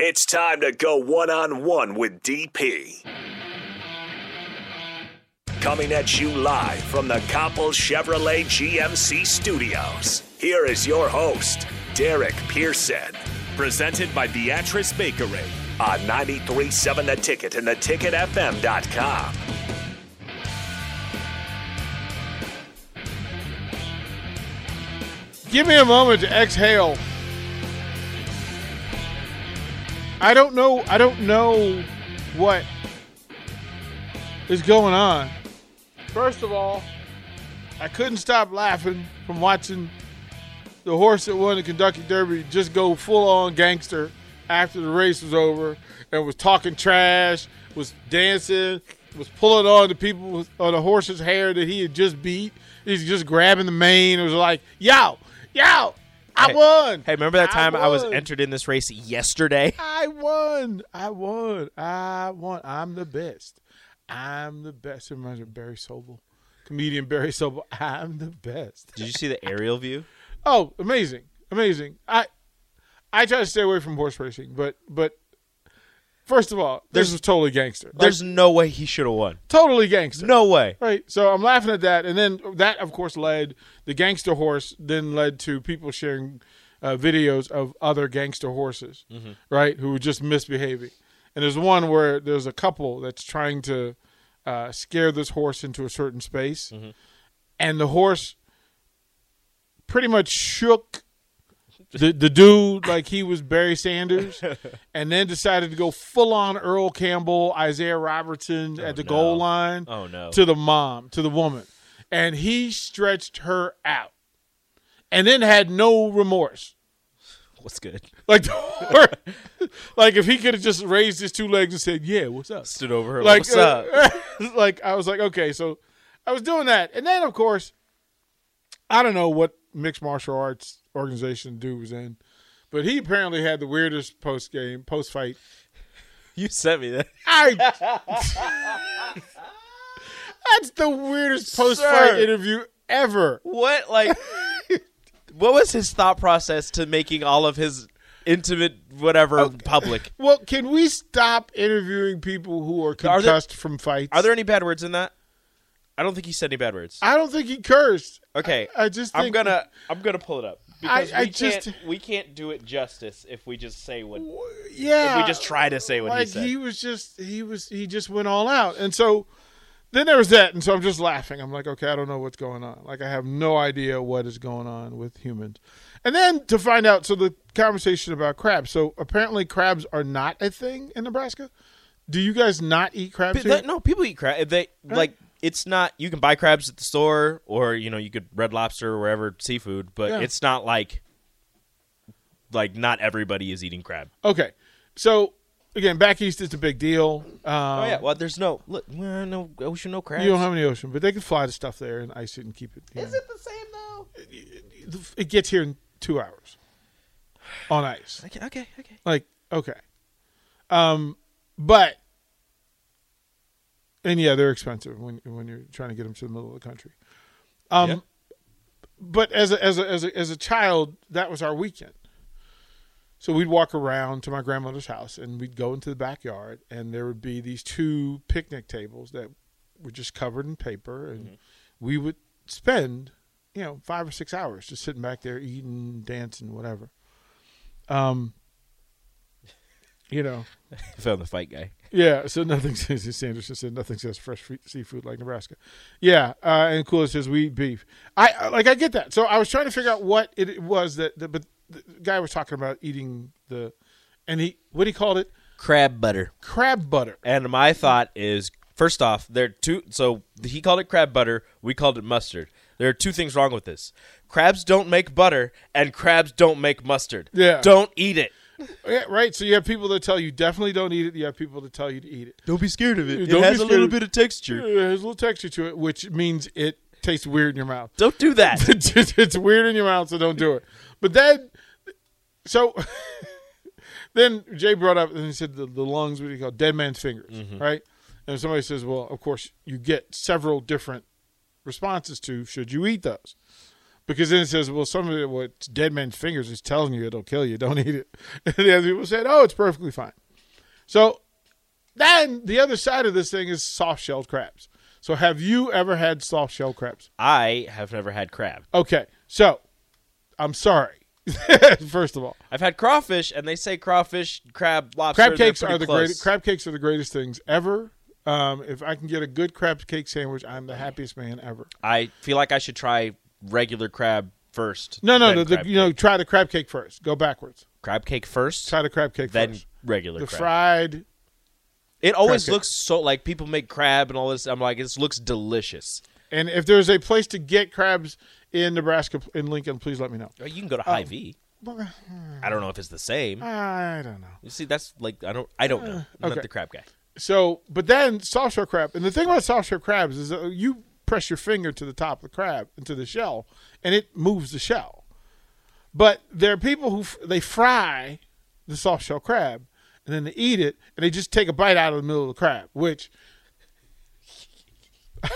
It's time to go one on one with DP. Coming at you live from the Copple Chevrolet GMC studios. Here is your host, Derek Pearson. Presented by Beatrice Bakery. On 93.7 The Ticket and theticketfm.com. Give me a moment to exhale. I don't know. I don't know what is going on. First of all, I couldn't stop laughing from watching the horse that won the Kentucky Derby just go full on gangster after the race was over and was talking trash, was dancing, was pulling on the people on the horse's hair that he had just beat. He's just grabbing the mane. It was like, yo, yo, I Hey, won. Hey, remember that time I, was entered in this race yesterday? I won. I won. I won. I'm the best. I'm the best. It reminds me of Barry Sobel, comedian Barry Sobel. I'm the best. Did you see the aerial view? Oh, amazing, amazing. I I try to stay away from horse racing, but but first of all, this was totally gangster. Like, There's no way he should have won. totally gangster. No way. Right. So I'm laughing at that. And then that, of course, led the gangster horse, then led to people sharing uh, videos of other gangster horses, right, who were just misbehaving. And there's one where there's a couple that's trying to uh, scare this horse into a certain space. And the horse pretty much shook the, the dude like he was Barry Sanders, and then decided to go full on Earl Campbell, Isiah Robertson at the no. goal line Oh no. to the mom, to the woman. And he stretched her out and then had no remorse. What's good? Like, like if he could have just raised his two legs and said, "Yeah, what's up?" Stood over her. Like, What's up? uh, like I was like, okay, so I was doing that, and then of course, I don't know what mixed martial arts organization dude was in, but he apparently had the weirdest post game, post fight. You sent me that. I. That's the weirdest post fight interview ever. What like? what was his thought process to making all of his intimate whatever public? Well, can we stop interviewing people who are Are there- from fights? Are there any bad words in that? I don't think he said any bad words. I don't think he cursed. Okay, I, I just I'm gonna I'm gonna pull it up because I we just- can't we can't do it justice if we just say what yeah. if we just try to say what like he said. He was just he was he just went all out, and so then there was that, and so I'm just laughing. I'm like, okay, I don't know what's going on. Like I have no idea what is going on with humans. And then to find out, so the conversation about crabs. So apparently, crabs are not a thing in Nebraska. Do you guys not eat crabs But that- no, people eat crab. They like it's not. You can buy crabs at the store, or you know, you could Red Lobster or wherever seafood. But Yeah. it's not like like not everybody is eating crab. Okay, so again, back east is a big deal. Um, oh yeah, well, there's no look. No ocean, no crabs. You don't have any ocean, but they can fly the stuff there and ice it and keep it. you is know. it the same though? It gets here in two hours on ice. Okay, okay, okay. Like okay, um, but and yeah, they're expensive when when you're trying to get them to the middle of the country. Um, Yeah. but as a as a as a as a child, that was our weekend. So we'd walk around to my grandmother's house, and we'd go into the backyard, and there would be these two picnic tables that were just covered in paper, and we would spend, you know, five or six hours just sitting back there eating, dancing, whatever. Um, you know, I found the fight guy. Yeah. So nothing says Sanders just said nothing says fresh seafood like Nebraska. Yeah, uh, and Coolidge says we eat beef. I like I get that. So I was trying to figure out what it was that, that but the guy was talking about eating the, and he what he called it Crab butter. crab butter. And my thought is, first off, there are two. So he called it crab butter. We called it mustard. There are two things wrong with this. Crabs don't make butter, and crabs don't make mustard. Yeah. Don't eat it. Yeah, right. So you have people that tell you definitely don't eat it. You have people that tell you to eat it. Don't be scared of it. Don't it has a little bit of texture. It has a little texture to it, which means it tastes weird in your mouth. Don't do that. it's, weird in your mouth, so don't do it. But then, so then Jay brought up and he said the, the lungs, what do you call it? dead man's fingers, mm-hmm. right? And somebody says, well, of course, you get several different responses to should you eat those. Because then it says, well, some of it, what dead man's fingers is telling you it'll kill you. Don't eat it. And the other people said, oh, it's perfectly fine. So then the other side of this thing is soft shelled crabs. So have you ever had soft shell crabs? I have never had crab. Okay, so I'm sorry. First of all, I've had crawfish, and they say crawfish, crab, lobster. crab cakes they're the greatest. Crab cakes are the greatest things ever. Um, if I can get a good crab cake sandwich, I'm the happiest man ever. I feel like I should try regular crab first. No, no, no. The, you know, try the crab cake first. Go backwards. crab cake first, Try the crab cake then first. regular The crab. fried. it always crab cake. looks so like people make crab and all this. I'm like, this looks delicious. And if there's a place to get crabs in Nebraska, in Lincoln, please let me know. You can go to Um, Hy-Vee. Uh, hmm. I don't know if it's the same. I don't know. You see, that's like I don't. I don't know. Uh, I'm okay. not the crab guy. So, but then soft shell crab, and the thing about soft shell crabs is that you press your finger to the top of the crab into the shell, and it moves the shell. But there are people who f- they fry the soft shell crab, and then they eat it, and they just take a bite out of the middle of the crab, which,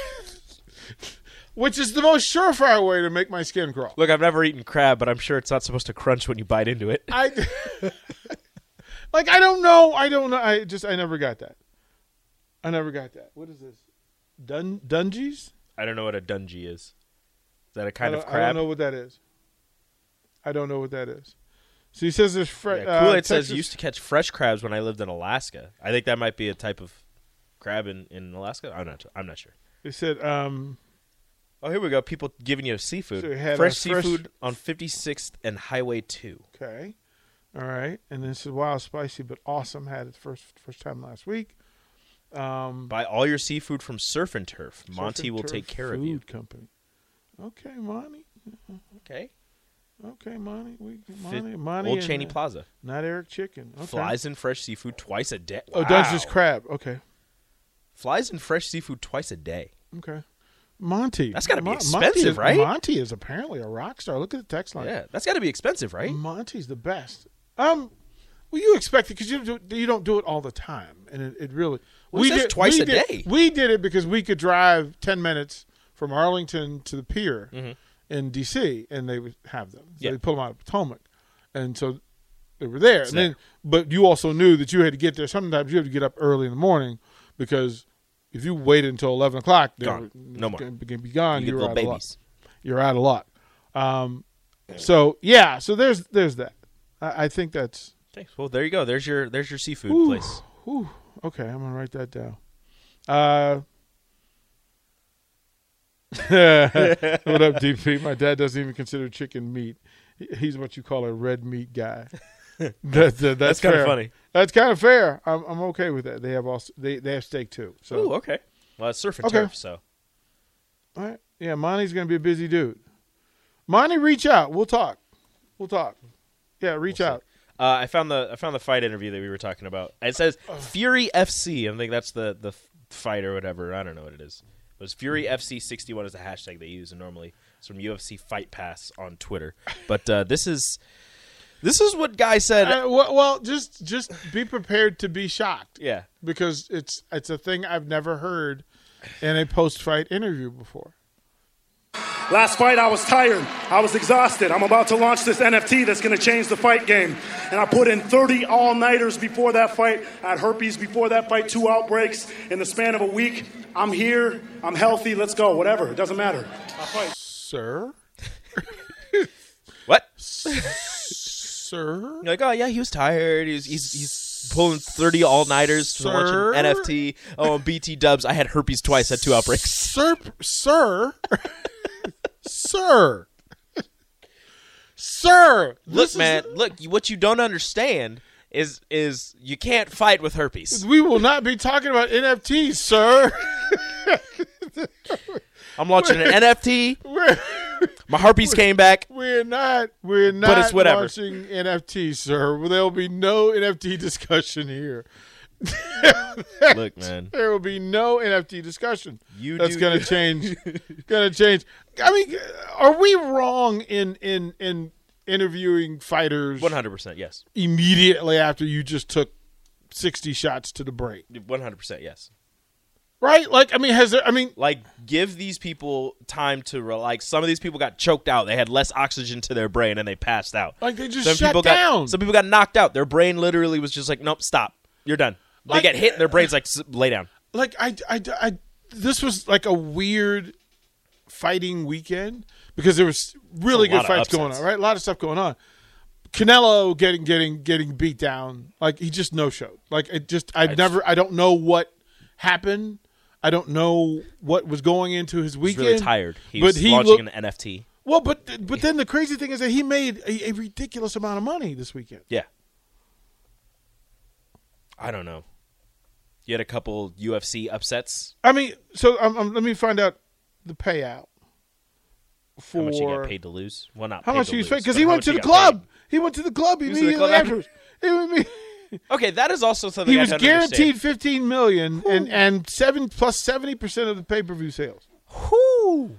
which is the most surefire way to make my skin crawl. Look, I've never eaten crab, but I'm sure it's not supposed to crunch when you bite into it. I like I don't know. I don't know. I just I never got that. I never got that. What is this? Dun dungees? I don't know what a dungy is. Is that a kind of crab? I don't know what that is. I don't know what that is. So he says there's fre- Yeah, uh, Kool-Aid says Texas- used to catch fresh crabs when I lived in Alaska. I think that might be a type of crab in, in Alaska. I'm not. I'm not sure. He said um Oh, here we go. People giving you seafood. So fresh a fresh- seafood on 56th and Highway 2. okay. All right. And then it says wow spicy but awesome had it first first time last week. Um Buy all your seafood from Surf and Turf. Surf Monty and will Turf take care of you. Company. Okay, Monty. Okay. Okay, Monty. We Fit- Monty, Monty Old Cheney uh, Plaza. Not Eric Chicken. Okay. Flies in fresh seafood twice a day. Oh, that's just crab. Okay. Flies in fresh seafood twice a day. Okay. Monty. That's gotta be Monty expensive, is- right? Monty is apparently a rock star. Look at the text line. Yeah, that's got to be expensive, right? Monty's the best. Um, well, you expect it because you don't do, you don't do it all the time, and it, it really. Well, it says twice we a did- day. We did it because we could drive ten minutes from Arlington to the pier in D.C. and they would have them. So Mm-hmm. Yeah. They pull them out of Potomac, and so they were there. It's and then, but you also knew that you had to get there. Sometimes you have to get up early in the morning because if you waited until eleven o'clock, they Gone. were No more. Gonna, gonna be gone. You You, get were little out of luck babies. you're out of luck. Um, so yeah, so there's there's that. I, I think that's Okay, well, there you go. There's your there's your seafood Ooh. place. whew, okay. I'm gonna write that down. Uh, what up, DP? My dad doesn't even consider chicken meat. He's what you call a red meat guy. That's that's, That's kinda funny. That's kind of fair. I'm I'm okay with that. They have also they they have steak too. So Ooh, okay. Well, it's surf and Okay. turf, so all right, yeah, Monty's gonna be a busy dude. Monty, reach out. We'll talk. We'll talk. Yeah, reach We'll out. Uh, I found the I found the fight interview that we were talking about. It says Fury FC. I think that's the the fight or whatever. I don't know what it is. It was Fury FC sixty one is the hashtag they use, and normally it's from UFC Fight Pass on Twitter. But uh, this is this is what guy said. Uh, well, well, just just be prepared to be shocked yeah, because it's it's a thing I've never heard in a post-fight interview before. Last fight, I was tired. I was exhausted. I'm about to launch this NFT that's going to change the fight game. And I put in 30 all nighters before that fight. I had herpes before that fight, two outbreaks in the span of a week. I'm here. I'm healthy. Let's go. Whatever. It doesn't matter. I fight. Sir, what? sir, You're like, oh yeah, he was tired. He's he's, he's pulling thirty all nighters to launch an NFT. Oh, on BT Dubs, I had herpes twice. Had two outbreaks. sir, sir, sir, sir. Look, man, look. What you don't understand is is you can't fight with herpes. we will not be talking about NFTs, sir. I'm launching an NFT. My herpes came back. we're not we're not but it's whatever. launching NFTs, sir. There will be no NFT discussion here. Look, man. There will be no NFT discussion. You That's going to change. going to change. I mean, are we wrong in in in interviewing fighters One hundred percent, yes. immediately after you just took sixty shots to the brain? One hundred percent, yes. right? Like, I mean, has there? I mean, Like, give these people time to re- like. Some of these people got choked out. They had less oxygen to their brain and they passed out. like they just some shut people down. got some people got knocked out. Their brain literally was just like, nope, stop, you're done. They get hit and their brain's like, lay down. like I, I, I, this was like a weird fighting weekend because there was really good fights going on, right? A lot of stuff going on. Canelo getting getting getting beat down, like he just no showed. Like it just, I've never, I don't know what happened. I don't know what was going into his He's weekend. really tired. He but was he launching looked- an NFT. Well, but but then the crazy thing is that he made a, a ridiculous amount of money this weekend. Yeah. I don't know. You had a couple UFC upsets. I mean, so um, um, let me find out the payout for How much you got paid to lose? Well, not How much was paid because he went to the club. paid. He went to the club was to the immediately club afterwards. Was- Okay, that is also something he I was guaranteed understand. fifteen million and and seven plus seventy percent of the pay per view sales. Whew.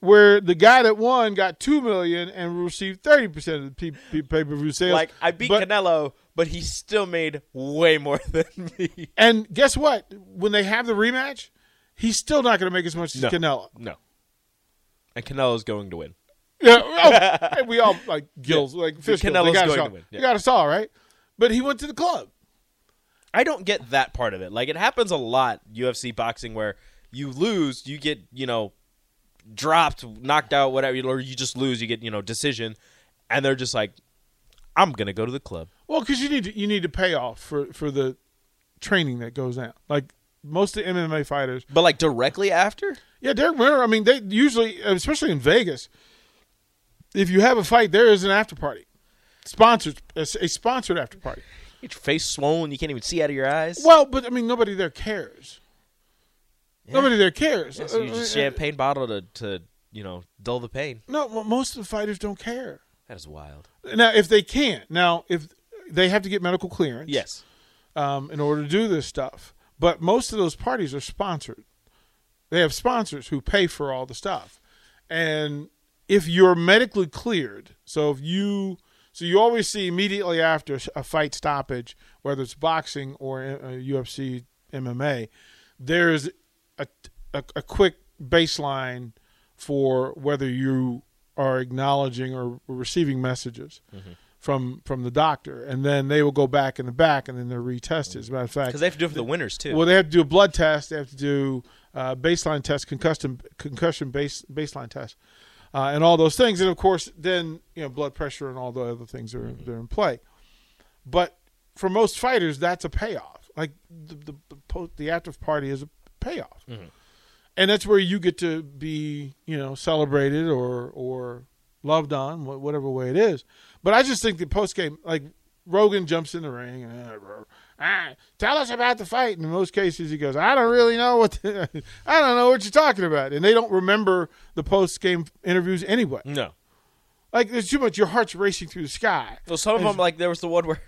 Where the guy that won got two million and received thirty percent of the pay per view sales. Like I beat But- Canelo, but he still made way more than me. And guess what? When they have the rematch, he's still not going to make as much as No. Canelo. No. And Canelo's going to win. Yeah, oh, and we all like gills, like fish. us going to win, yeah. got us all right. But he went to the club. I don't get that part of it. Like it happens a lot UFC boxing where you lose, you get, you know, dropped, knocked out, whatever, or you just lose, you get, you know, decision, and they're just like, I'm gonna go to the club. Well, because you need to, you need to pay off for for the training that goes on. Like most of the MMA fighters, But like directly after? yeah, Derek Winter. I mean, they usually, especially in Vegas, if you have a fight, there is an after party, sponsored a, a sponsored after party. Get your face swollen, you can't even see out of your eyes. Well, but I mean, nobody there cares. Nobody there cares. Yeah, so you Uh, just uh, champagne bottle to, to, you know, dull the pain. No, most of the fighters don't care. That is wild. Now, if they can't, now if they have to get medical clearance, Yes. um, in order to do this stuff. But most of those parties are sponsored. They have sponsors who pay for all the stuff. And if you're medically cleared, so if you, so you always see immediately after a fight stoppage, whether it's boxing or uh, UFC, MMA, there's a, a, a quick baseline for whether you are acknowledging or receiving messages from from the doctor, and then they will go back in the back, and then they're retested. As a matter of fact, Because they have to do it for the winners too. well, they have to do a blood test. They have to do uh, baseline test, concussion concussion base baseline test, uh, and all those things. And of course, then you know blood pressure and all the other things are they're in play. But for most fighters, that's a payoff. Like the the the, the after party is a payoff, and that's where you get to be you know celebrated or or loved on, whatever way it is. But I just think the post game, like Rogan jumps in the ring and ah, tell us about the fight. And in most cases, he goes, I don't really know what I don't know what you're talking about, and they don't remember the post game interviews anyway. no. Like there's too much. Your heart's racing through the sky. Well, some of them, like there was the one where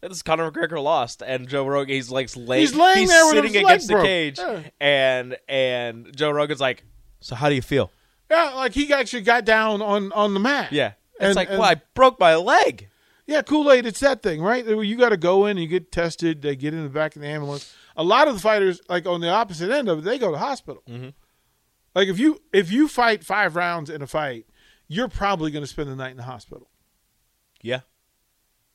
this is Conor McGregor lost, and Joe Rogan he's like laying, He's laying there with sitting against the broke. cage, Yeah. and and Joe Rogan's like, "So how do you feel?" Yeah, like he actually got down on on the mat. Yeah, it's And- like, and- "Well, I broke my leg." Yeah, Kool Aid, it's that thing, right? You got to go in, you get tested, they get in the back of the ambulance. A lot of the fighters, like on the opposite end of it, they go to hospital. Mm-hmm. Like if you if you fight five rounds in a fight, you're probably going to spend the night in the hospital. Yeah,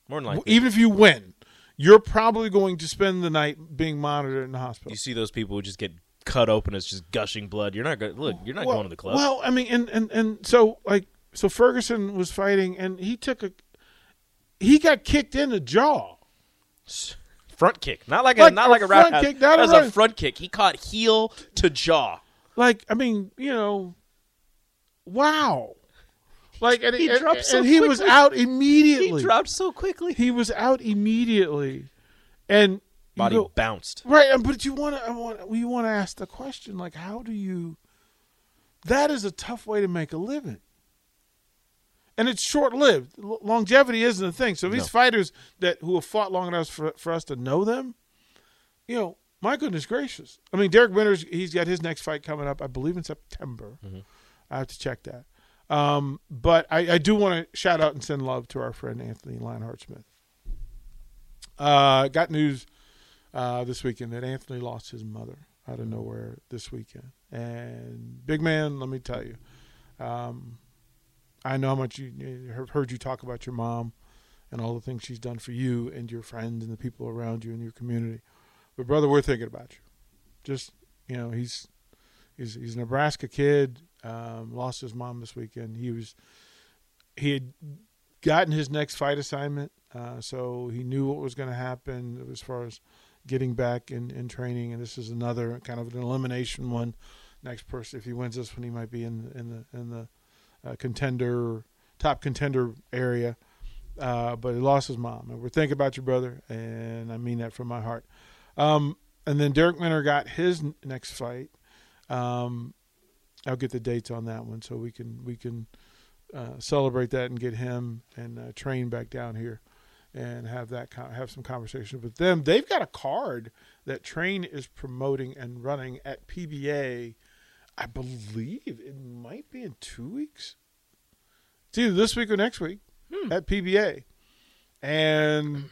more than likely. Even if you win, you're probably going to spend the night being monitored in the hospital. you see those people who just get cut open, it's just gushing blood. You're not going. Look, you're not well, going to the club. Well, I mean, and, and and so like so Ferguson was fighting, and he took a he got kicked in the jaw. front kick, not like, Like a not a like a front roundhouse. kick, not that a was run- a front kick. He caught heel to jaw. Like, I mean, you know, wow. Like, and He and, dropped so and he was quickly. out He immediately. dropped so quickly. He was out immediately, and you Body go- bounced. right. But you want to, want you want to ask the question, like, how do you? That is a tough way to make a living, and it's short lived. L- longevity isn't a thing. So these No. fighters that who have fought long enough for for us to know them, you know, my goodness gracious. I mean, Derek Winters, he's got his next fight coming up, I believe in September. Mm-hmm. I have to check that. Um, but I, I do want to shout out and send love to our friend Anthony Lionheart Smith. Uh, got news uh, this weekend that Anthony lost his mother out of nowhere this weekend. And big man, let me tell you, um, I know how much you, heard you talk about your mom and all the things she's done for you and your friends and the people around you and your community. But brother, we're thinking about you. Just you know, he's he's he's a Nebraska kid. Um, lost his mom this weekend. He was he had gotten his next fight assignment, uh, so he knew what was going to happen as far as getting back in, in training. And this is another kind of an elimination one. Next person, if he wins this one, he might be in in the in the uh, contender top contender area. Uh, but he lost his mom, and we're thinking about your brother, and I mean that from my heart. Um, and then Darrick Minner got his next fight. Um, I'll get the dates on that one so we can we can uh, celebrate that and get him and uh, train back down here and have that con- have some conversation with them. They've got a card that Train is promoting and running at PBA. I believe it might be in two weeks. It's either this week or next week at PBA, and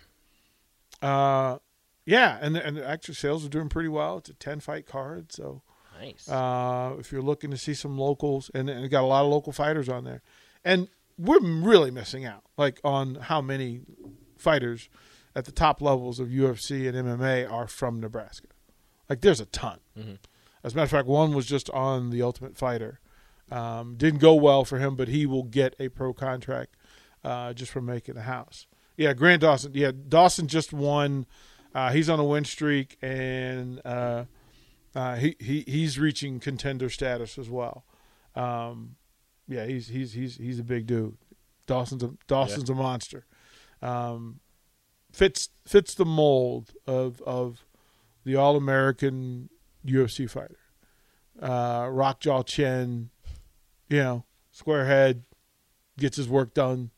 uh, yeah, and and actually sales are doing pretty well. It's a ten fight card, so Nice. uh, if you're looking to see some locals, and, and got a lot of local fighters on there, and we're really missing out, like on how many fighters at the top levels of UFC and MMA are from Nebraska. Like there's a ton. As a matter of fact, one was just on the Ultimate Fighter. Um, didn't go well for him, but he will get a pro contract uh, just for making the house. Yeah, Grant Dawson. Yeah, Dawson just won. Uh, he's on a win streak, and uh, uh, he, he he's reaching contender status as well. Um, yeah, he's he's he's he's a big dude. Dawson's a Dawson's a monster. Um, fits fits the mold of of the all American UFC fighter. Uh, rock jaw chin, you know, square head, gets his work done.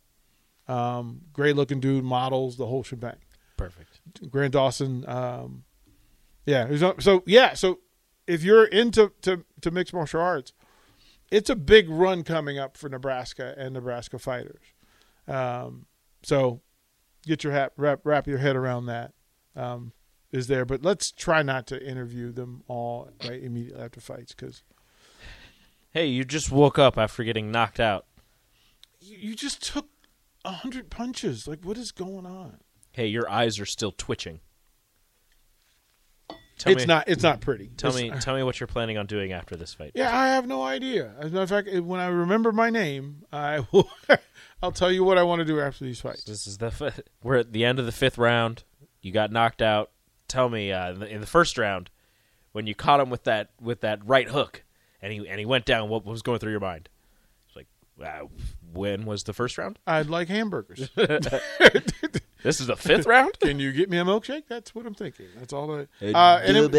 Um, great looking dude, models the whole shebang. Perfect. Grant Dawson. Um, yeah. So yeah. So if you're into to, to mixed martial arts, it's a big run coming up for Nebraska and Nebraska fighters. Um, so get your hat wrap wrap your head around that. Um, is there, but let's try not to interview them all right immediately after fights because Hey, you just woke up after getting knocked out. you, you just took a hundred punches. Like what is going on? Hey, your eyes are still twitching. Tell it's me, not. It's not pretty. Tell It's- me, tell me what you're planning on doing after this fight. Yeah, I have no idea. As a matter of fact, when I remember my name, I will. I'll tell you what I want to do after these fights. This is the fi- we're at the end of the fifth round. You got knocked out. Tell me, uh, in the- in the first round, when you caught him with that with that right hook, and he and he went down, what was going through your mind? It's like, wow, when was the first round? I'd like hamburgers. This is the fifth round. Can you get me a milkshake? That's what I'm thinking. That's all. I, uh, and, it,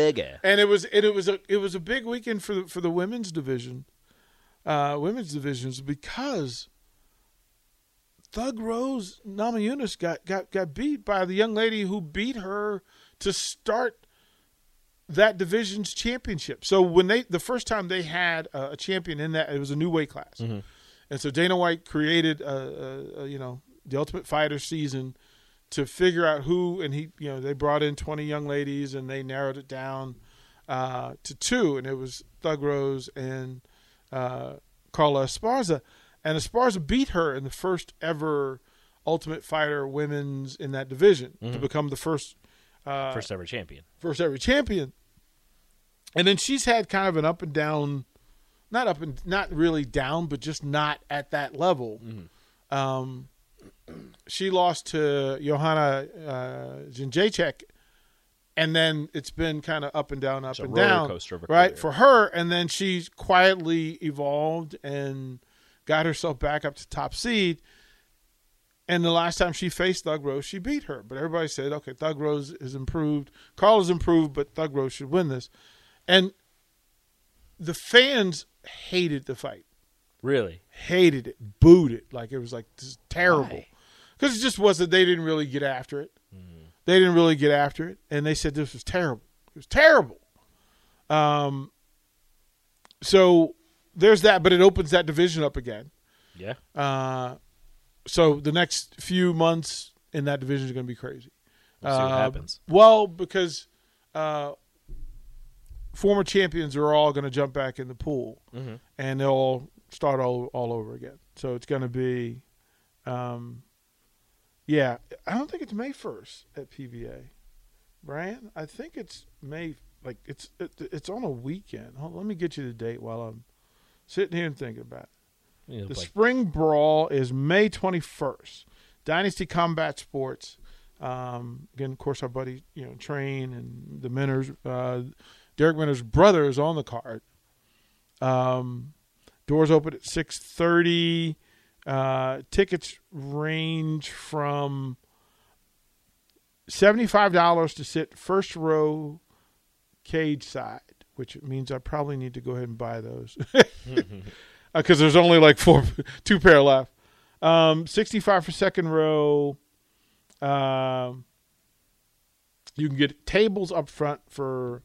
and it was and it was a it was a big weekend for the for the women's division, uh, women's divisions because Thug Rose Namajunas got got got beat by the young lady who beat her to start that division's championship. So when they the first time they had a, a champion in that, it was a new weight class, and so Dana White created a, a, a you know the Ultimate Fighter season to figure out who and he you know they brought in 20 young ladies and they narrowed it down uh, to two and it was Thug Rose and uh, Carla Esparza and Esparza beat her in the first ever Ultimate Fighter women's in that division to become the first uh, First ever champion. first ever champion. And then she's had kind of an up and down, not up and not really down, but just not at that level. Um, she lost to Johanna uh, Jędrzejczyk, and then it's been kind of up and down, up It's and down, coaster of a right career. for her. And then she's quietly evolved and got herself back up to top seed. And the last time she faced Thug Rose, she beat her. But everybody said, okay, Thug Rose has improved. Carl has improved, but Thug Rose should win this. And the fans hated the fight, Really? hated it, booed it. Like it was like, this is terrible. Why? Because it just wasn't, they didn't really get after it. They didn't really get after it. And they said this was terrible. It was terrible. Um, so there's that, but it opens that division up again. Yeah. Uh, so the next few months in that division is going to be crazy. We'll see what Uh, happens. Well, because uh, former champions are all going to jump back in the pool, Mm-hmm. and they'll all start all all over again. So it's going to be, um, yeah. I don't think it's May first at PBA, Brian. I think it's May. Like it's it, it's on a weekend. Hold, let me get you the date while I'm sitting here and thinking about it. The like- spring brawl is May 21st. Dynasty Combat Sports. Um, again, of course, our buddy, you know, Train and the Minners, uh, Darrick Minner's brother is on the card. Um, doors open at 6:30. Uh, tickets range from seventy-five dollars to sit first row, cage side, which means I probably need to go ahead and buy those because there's only like four, two pair left. Um, 65 for second row. Um, you can get tables up front for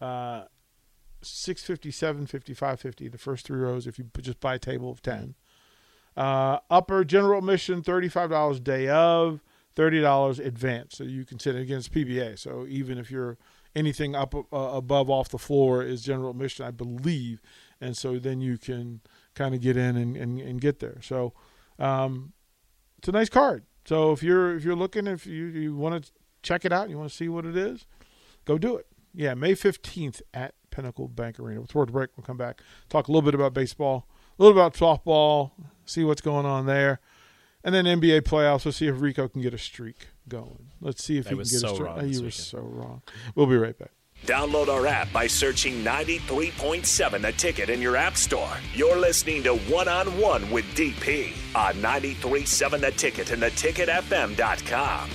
uh, 650, 750, 550, the first three rows if you just buy a table of 10. Uh, upper general admission, $35 day of, $30 advance. So you can sit against PBA. So even if you're anything up uh, above off the floor is general admission, I believe. And so then you can kind of get in and, and, and get there. So um, it's a nice card. So if you're if you're looking, if you, you want to check it out, you want to see what it is, go do it. Yeah, May fifteenth at Pinnacle Bank Arena. The break, we'll come back talk a little bit about baseball, a little bit about softball, see what's going on there, and then NBA playoffs. Let's see if Rico can get a streak going. Let's see if I he was can get so a streak. wrong Oh, this you were so wrong. We'll be right back. Download our app by searching 93.7 The Ticket in your app store. You're listening to One on One with DP on 93.7 The Ticket and theticketfm.com.